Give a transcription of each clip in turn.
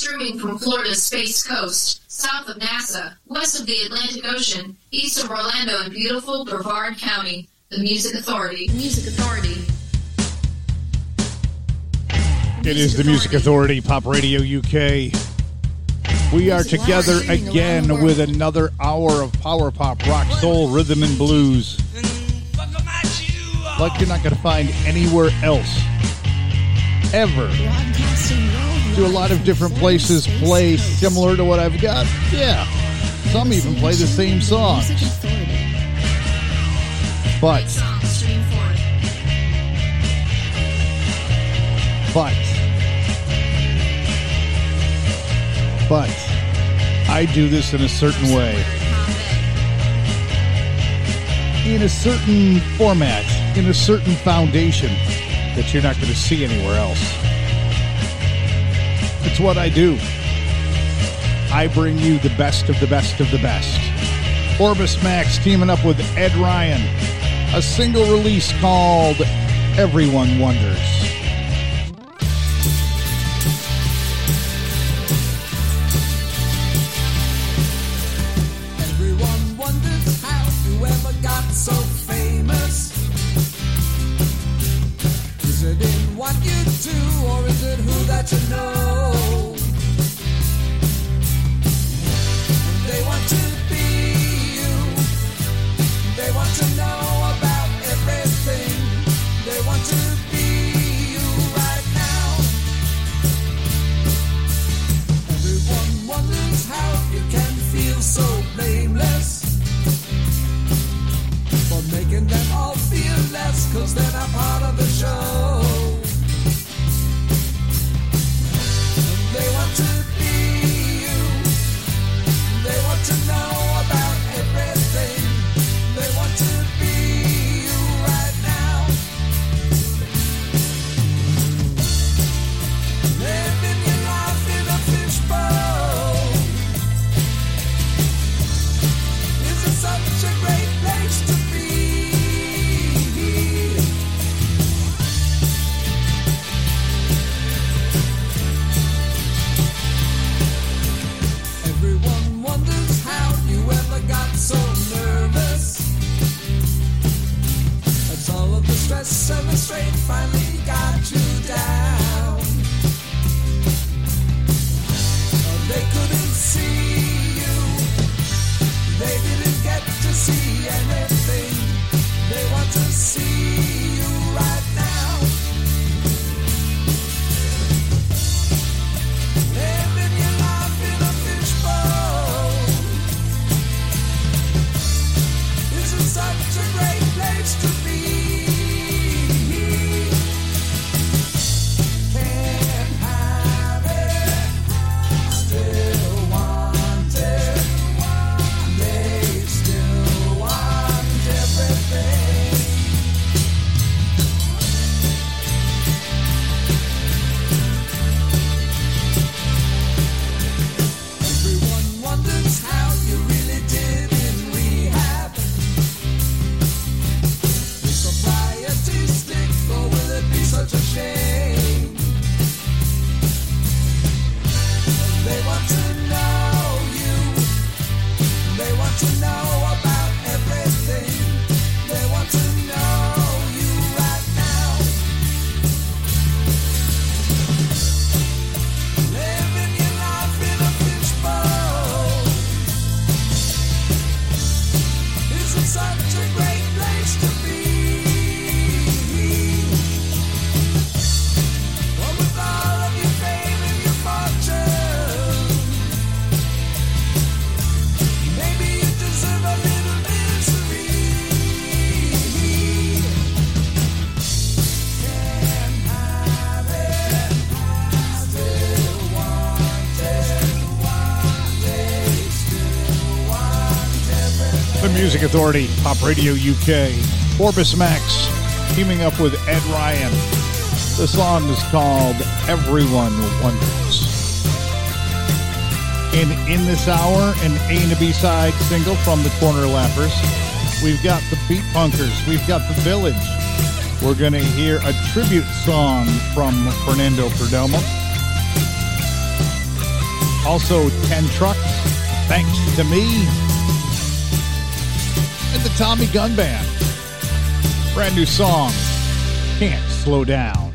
streaming from Florida's Space Coast, south of NASA, west of the Atlantic Ocean, east of Orlando and beautiful Brevard County. The Music Authority. Music Authority. It is the Music Authority, Pop Radio UK. We are together again with another hour of power pop, rock, soul, rhythm, and blues. Like you're not going to find anywhere else. Ever. Do a lot of different places play similar to what I've got? Yeah. Some even play the same songs. But, but, but, I do this in a certain way, in a certain format, in a certain foundation that you're not going to see anywhere else. It's what I do. I bring you the best of the best of the best. Orbis Max teaming up with Ed Ryan. A single release called Everyone Wonders. Making them all feel less, cause they're not part of the show. Authority, Pop Radio UK. Orbis Max teaming up with Ed Ryan. The song is called Everyone Wonders. And in this hour, an A and a B side single from the Corner Laughers. We've got the Beat Punkers. We've got the Village. We're going to hear a tribute song from Fernando Perdomo. Also, 10 trucks, thanks to me. Tommy Gun Band. Brand new song, Can't Slow Down.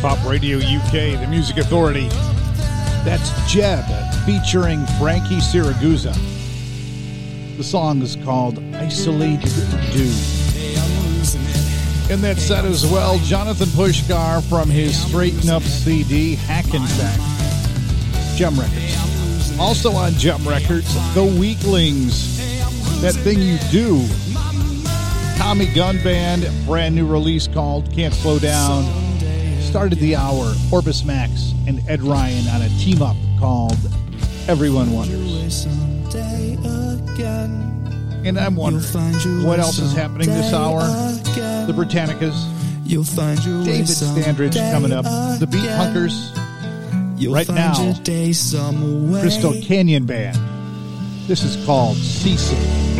Pop Radio UK, the Music Authority. That's Jeb featuring Frankie Siragusa. The song is called Isolated it. In that set as well, Jonathan Pushkar from his Straighten Up CD, Hackensack, Jem Records. Also on Jem Records, The Weaklings, That Thing You Do. Tommy Gun Band, brand new release called Can't Slow Down. Started the hour, Orbis Max and Ed Ryan on a team up called Everyone Wonders. And I'm wondering what else is happening this hour. The Britannicas, You'll find your David Standridge coming up, the Beat. Punkers, You'll right find now. Crystal Canyon Band. This is called Ceasing.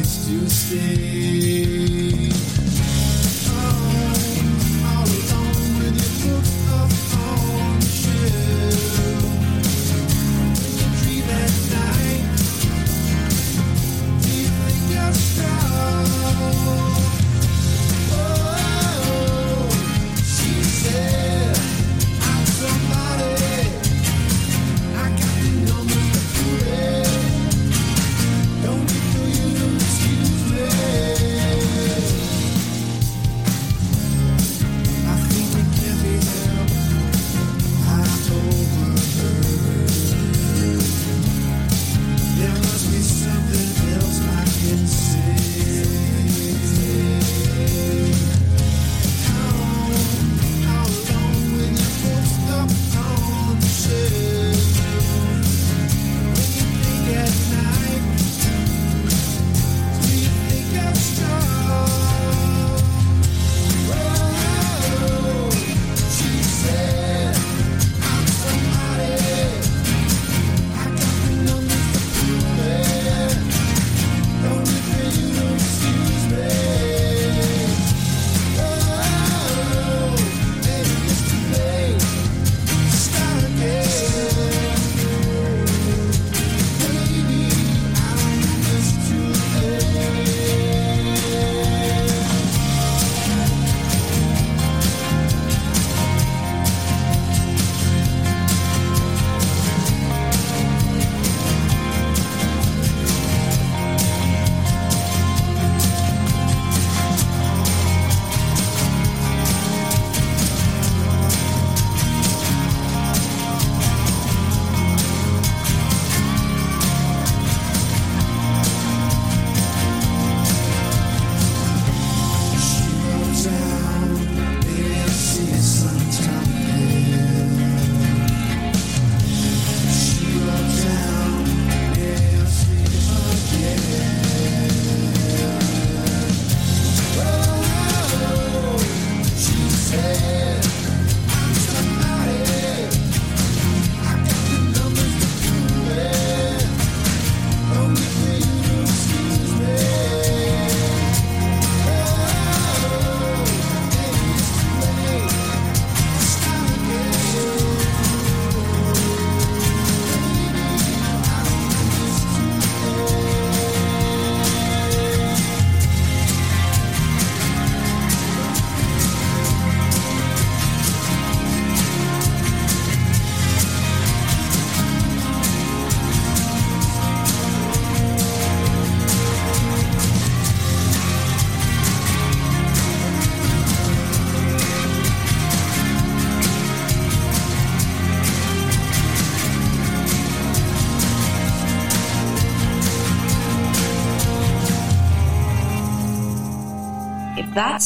place to stay.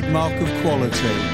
Trademark of quality.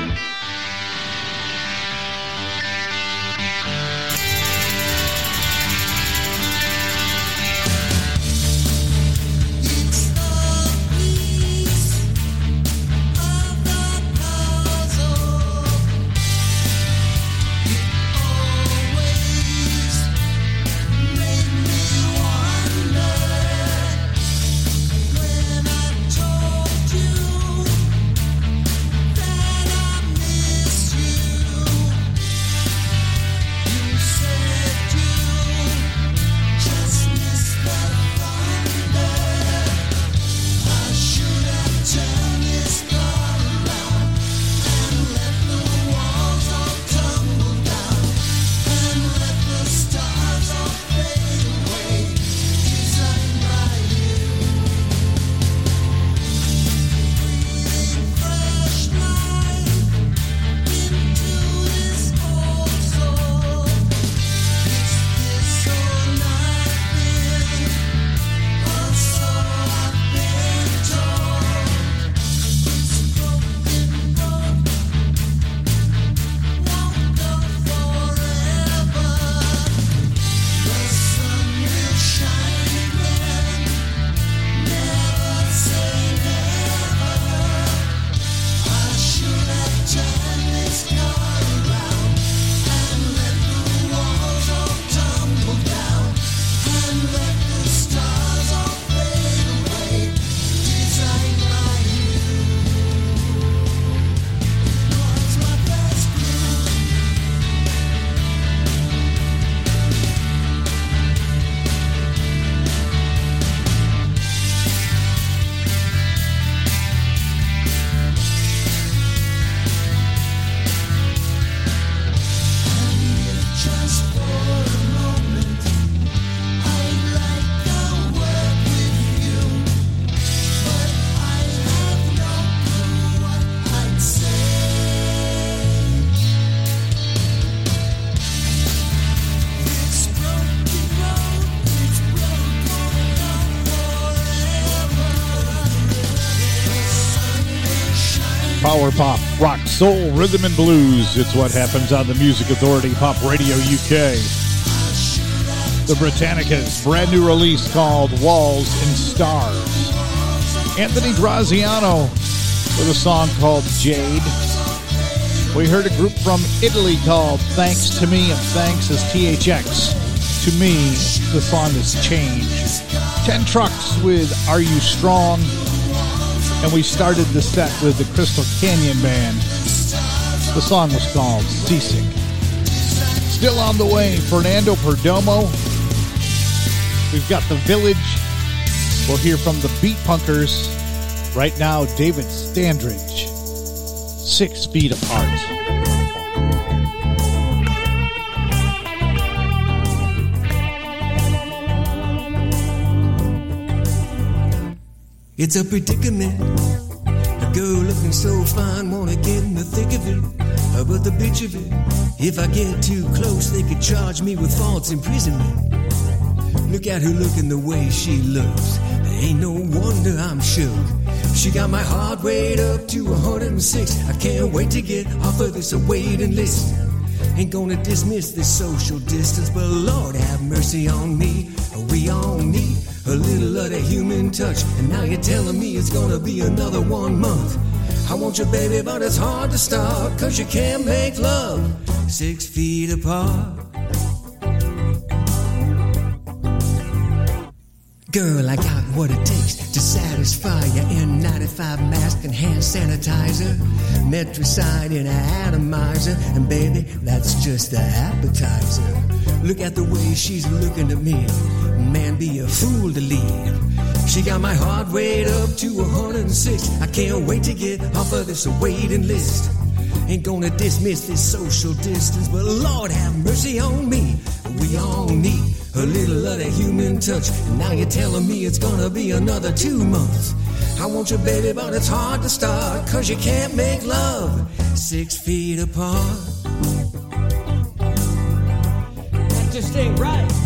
Soul, rhythm, and blues. It's what happens on the Music Authority Pop Radio UK. The Britannicas' brand new release called Walls and Stars. Anthony Graziano with a song called Jade. We heard a group from Italy called Thanks to Me, and thanks is THX. To me, the song is Change. Ten Trucks with Are You Strong? And we started the set with the Crystal Canyon Band. The song was called Seasick. Still on the way, Fernando Perdomo. We've got The Village. We'll hear from the Beat Punkers. Right now, David Standridge. Six feet apart. It's a predicament. A girl looking so fine, wanna get in the thick of it. But the bitch of it, if I get too close, they could charge me with false imprisonment. Look at her looking the way she looks. Ain't no wonder I'm shook. She got my heart rate up to 106. I can't wait to get off of this waiting list. Ain't gonna dismiss this social distance, but Lord have mercy on me. We all need a little of that human touch. And now you're telling me it's gonna be another one month. I want you, baby, but it's hard to start, cause you can't make love six feet apart. Girl, I got what it takes to satisfy your N95 mask and hand sanitizer, metricide and an atomizer, and baby, that's just the appetizer. Look at the way she's looking at me, man, be a fool to leave. She got my heart rate up to 106. I can't wait to get off of this waiting list. Ain't gonna dismiss this social distance, but Lord have mercy on me. We all need a little of that human touch. And now you're telling me it's gonna be another two months. I want you, baby, but it's hard to start, cause you can't make love six feet apart. That just ain't right.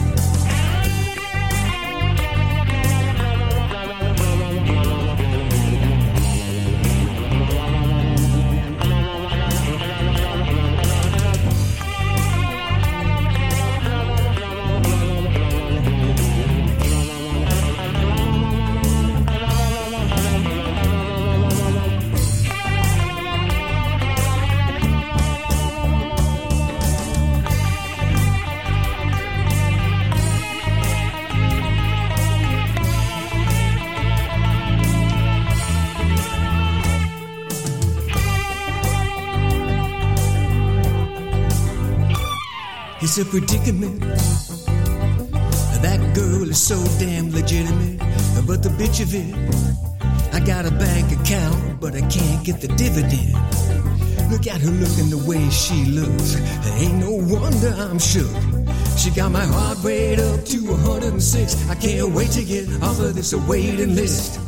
It's a predicament. That girl is so damn legitimate. But the bitch of it, I got a bank account, but I can't get the dividend. Look at her looking the way she looks. Ain't no wonder I'm shook. She got my heart rate up 106. I can't wait to get off of this waiting list.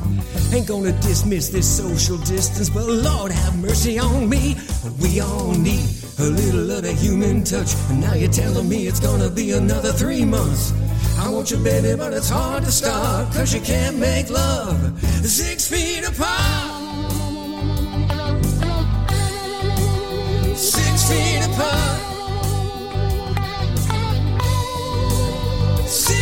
Ain't gonna dismiss this social distance, but Lord have mercy on me. We all need a little of the human touch. And now you're telling me it's gonna be another three months. I want you, baby, but it's hard to start, cause you can't make love six feet apart. Six feet apart. Six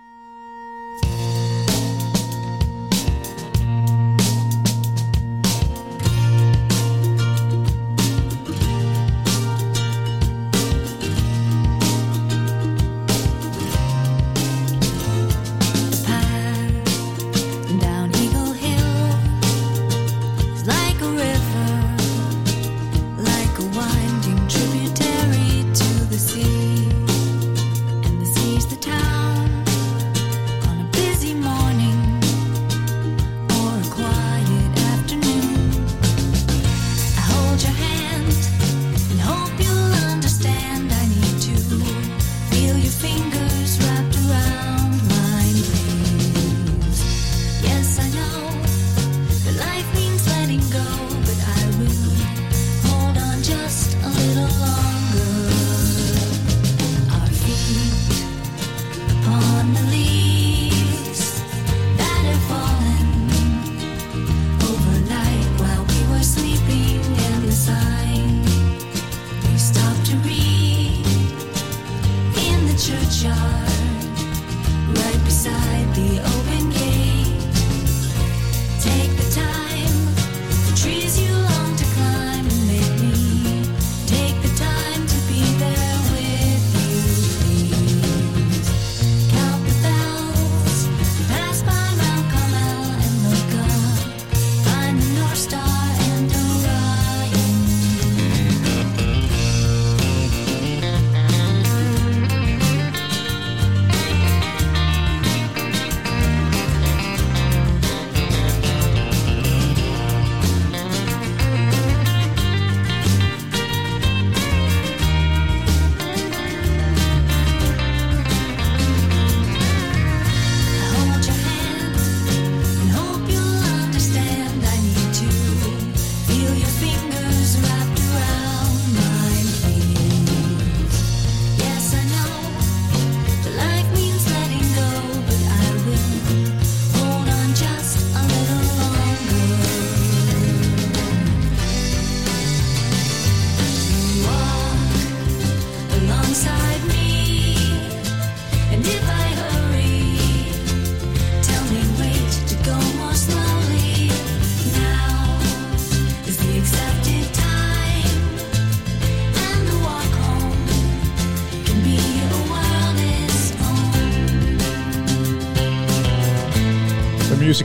Churchyard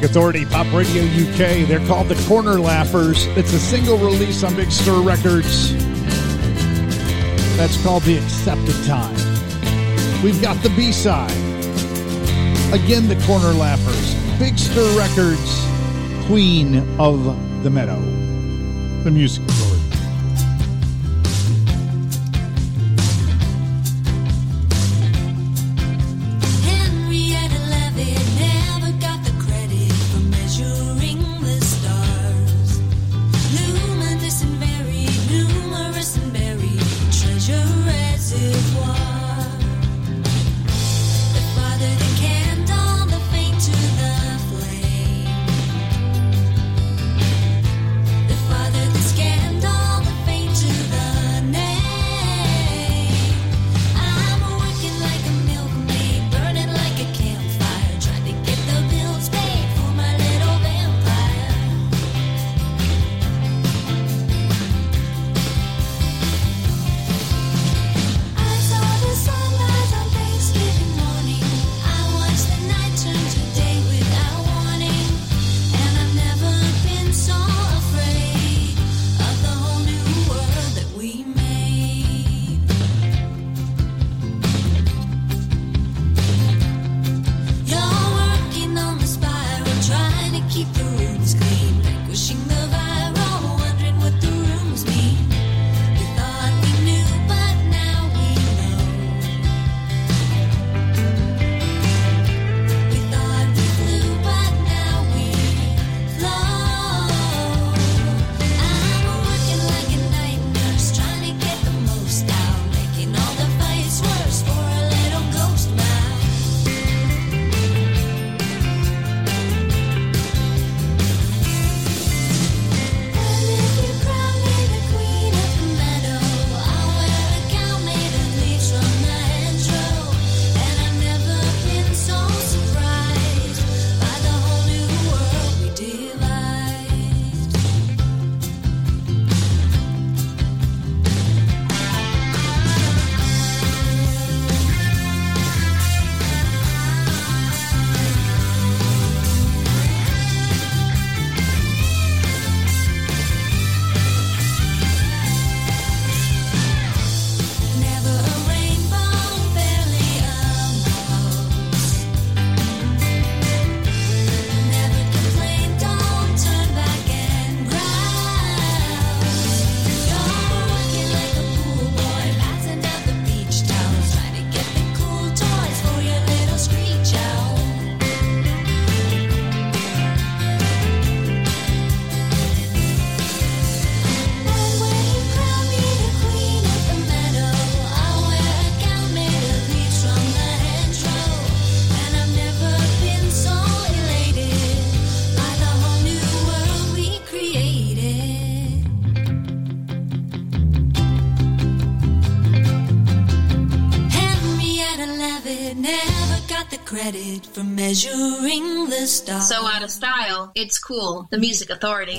Authority, Pop Radio UK. They're called the Corner Laughers. It's a single release on Big Stir Records. That's called The Accepted Time. We've got the B side. Again, the Corner Laughers. Big Stir Records, Queen of the Meadow. The Music measuring the. So out of style, it's cool. The Music Authority.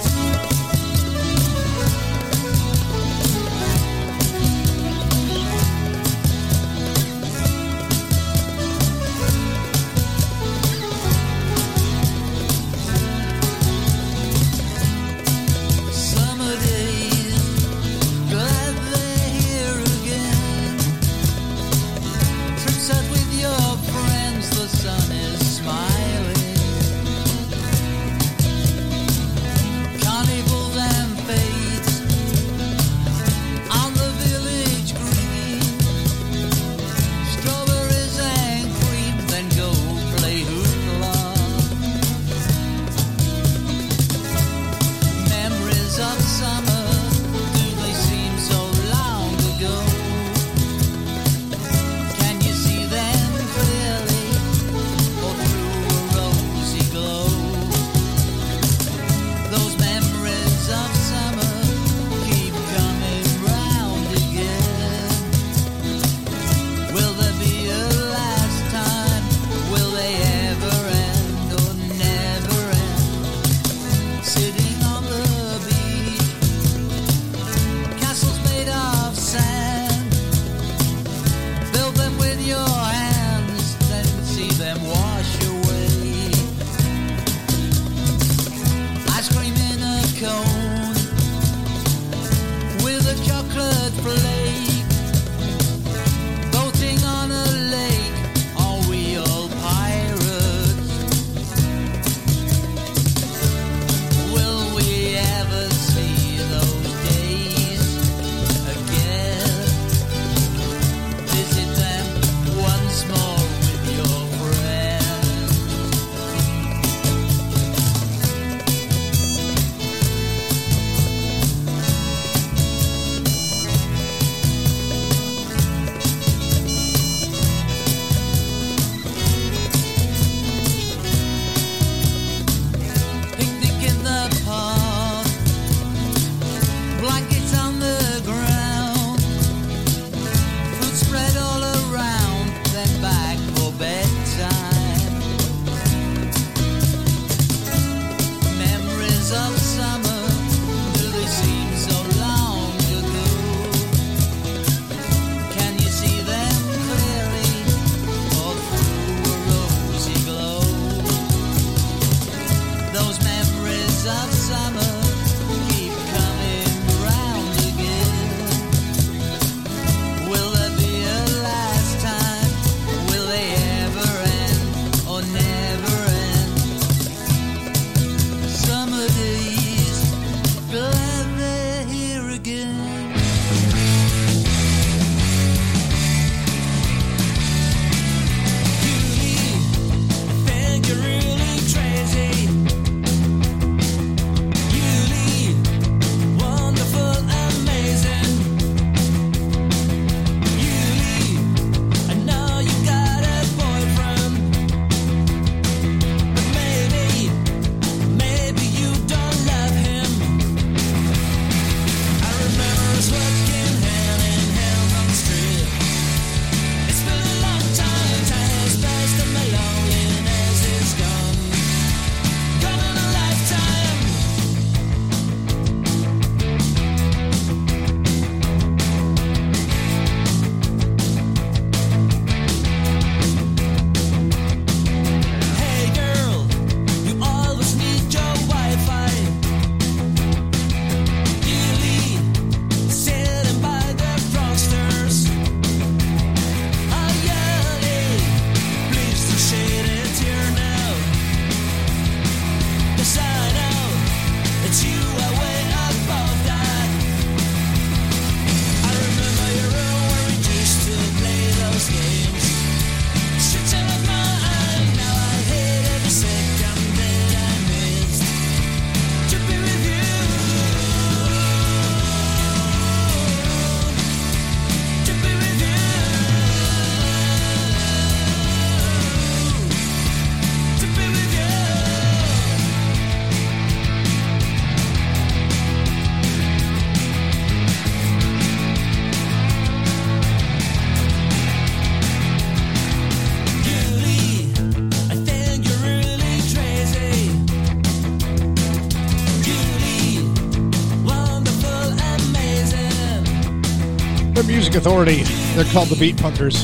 Authority. They're called the Beat Punkers.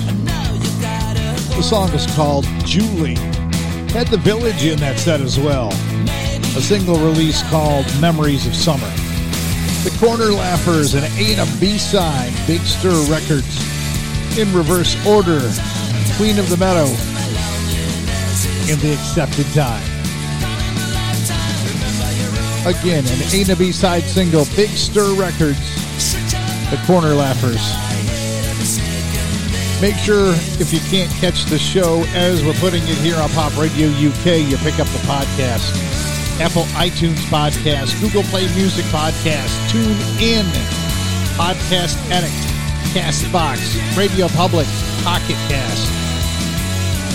The song is called Julie. Had the Village in that set as well. A single release called Memories of Summer. The Corner Laughers and A and a B side. Big Stir Records. In reverse order. Queen of the Meadow. In the accepted time. Again, an A and a B side single. Big Stir Records. The Corner Laughers. Make sure if you can't catch the show as we're putting it here on Pop Radio UK, you pick up the podcast. Apple iTunes Podcast, Google Play Music Podcast, Tune In, Podcast Addict, Castbox, Radio Public, Pocket Cast.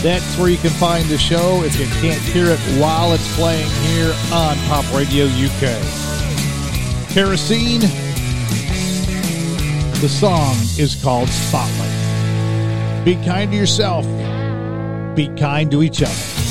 That's where you can find the show if you can't hear it while it's playing here on Pop Radio UK. Kerosene, the song is called Spotlight. Be kind to yourself. Be kind to each other.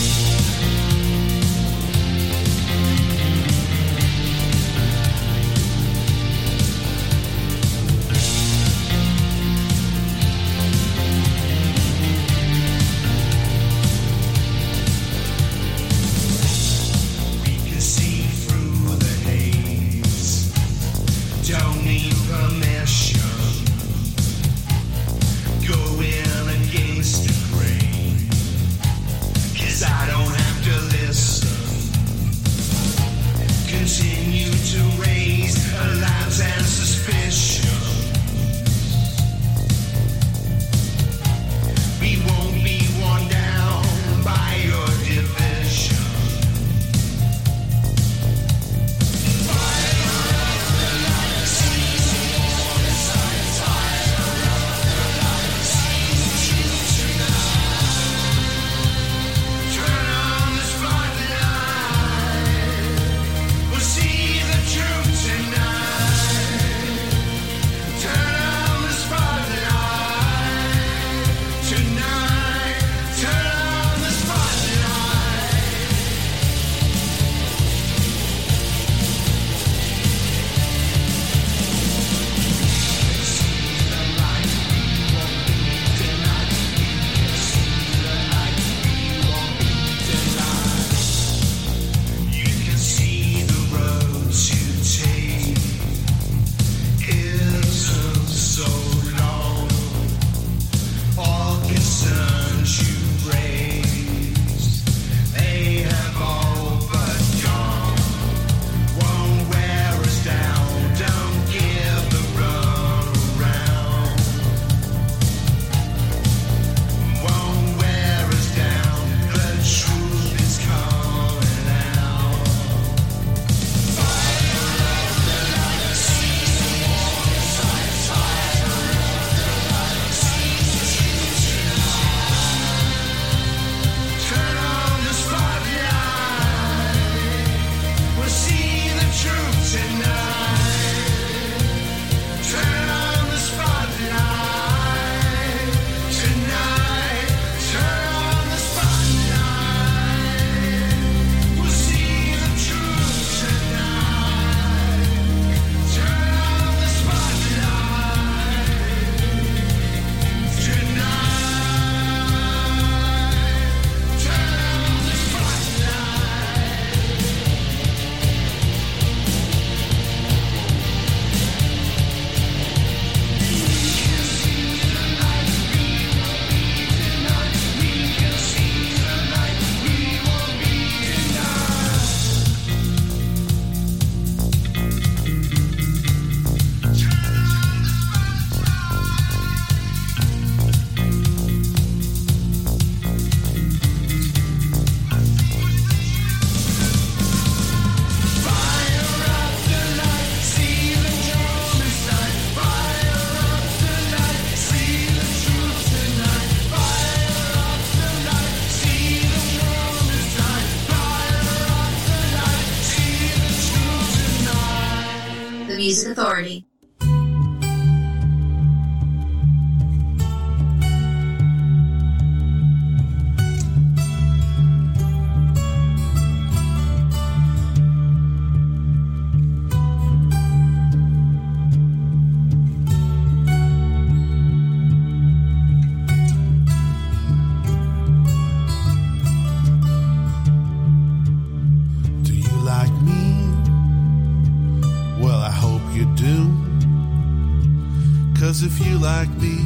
Like me,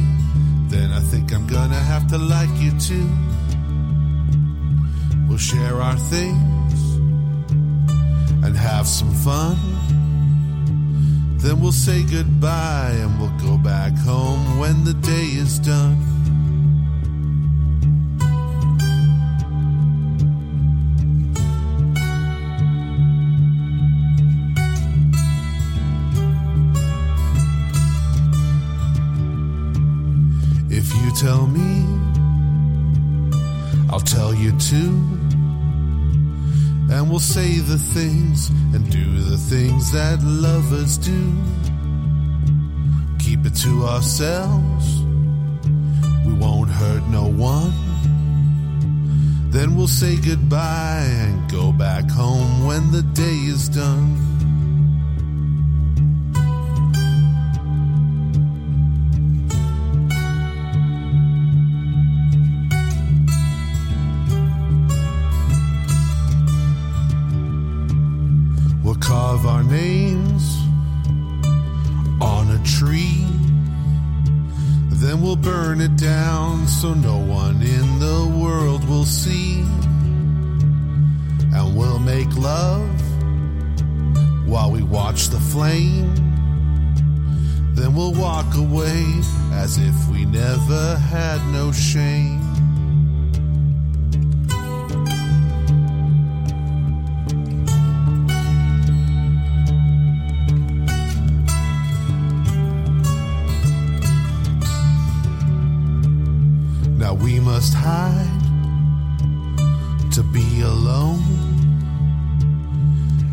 then I think I'm gonna have to like you too. We'll share our things and have some fun. Then we'll say goodbye and we'll go back home when the day is done. Tell me, I'll tell you too. And we'll say the things and do the things that lovers do. Keep it to ourselves, we won't hurt no one. Then we'll say goodbye and go back home when the day is done. So no one in the world will see. And we'll make love while we watch the flame. Then we'll walk away as if we never had no shame. Must hide to be alone.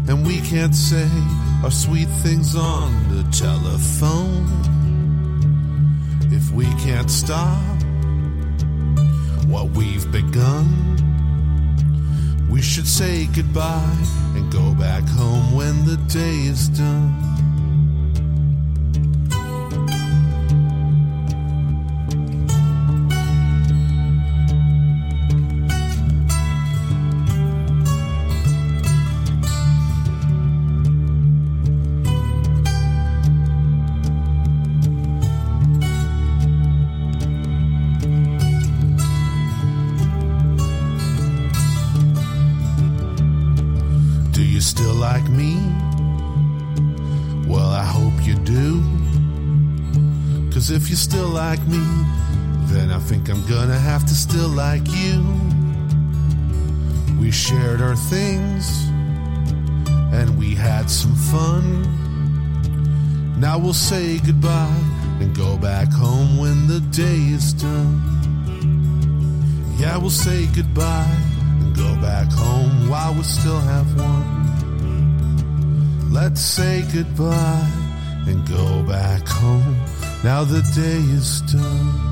And we can't say our sweet things on the telephone. If we can't stop what we've begun, we should say goodbye and go back home when the day is done. Like me, then I think I'm gonna have to still like you. We shared our things and we had some fun. Now we'll say goodbye and go back home when the day is done. Yeah, we'll say goodbye and go back home while we still have one. Let's say goodbye and go back home. Now the day is done.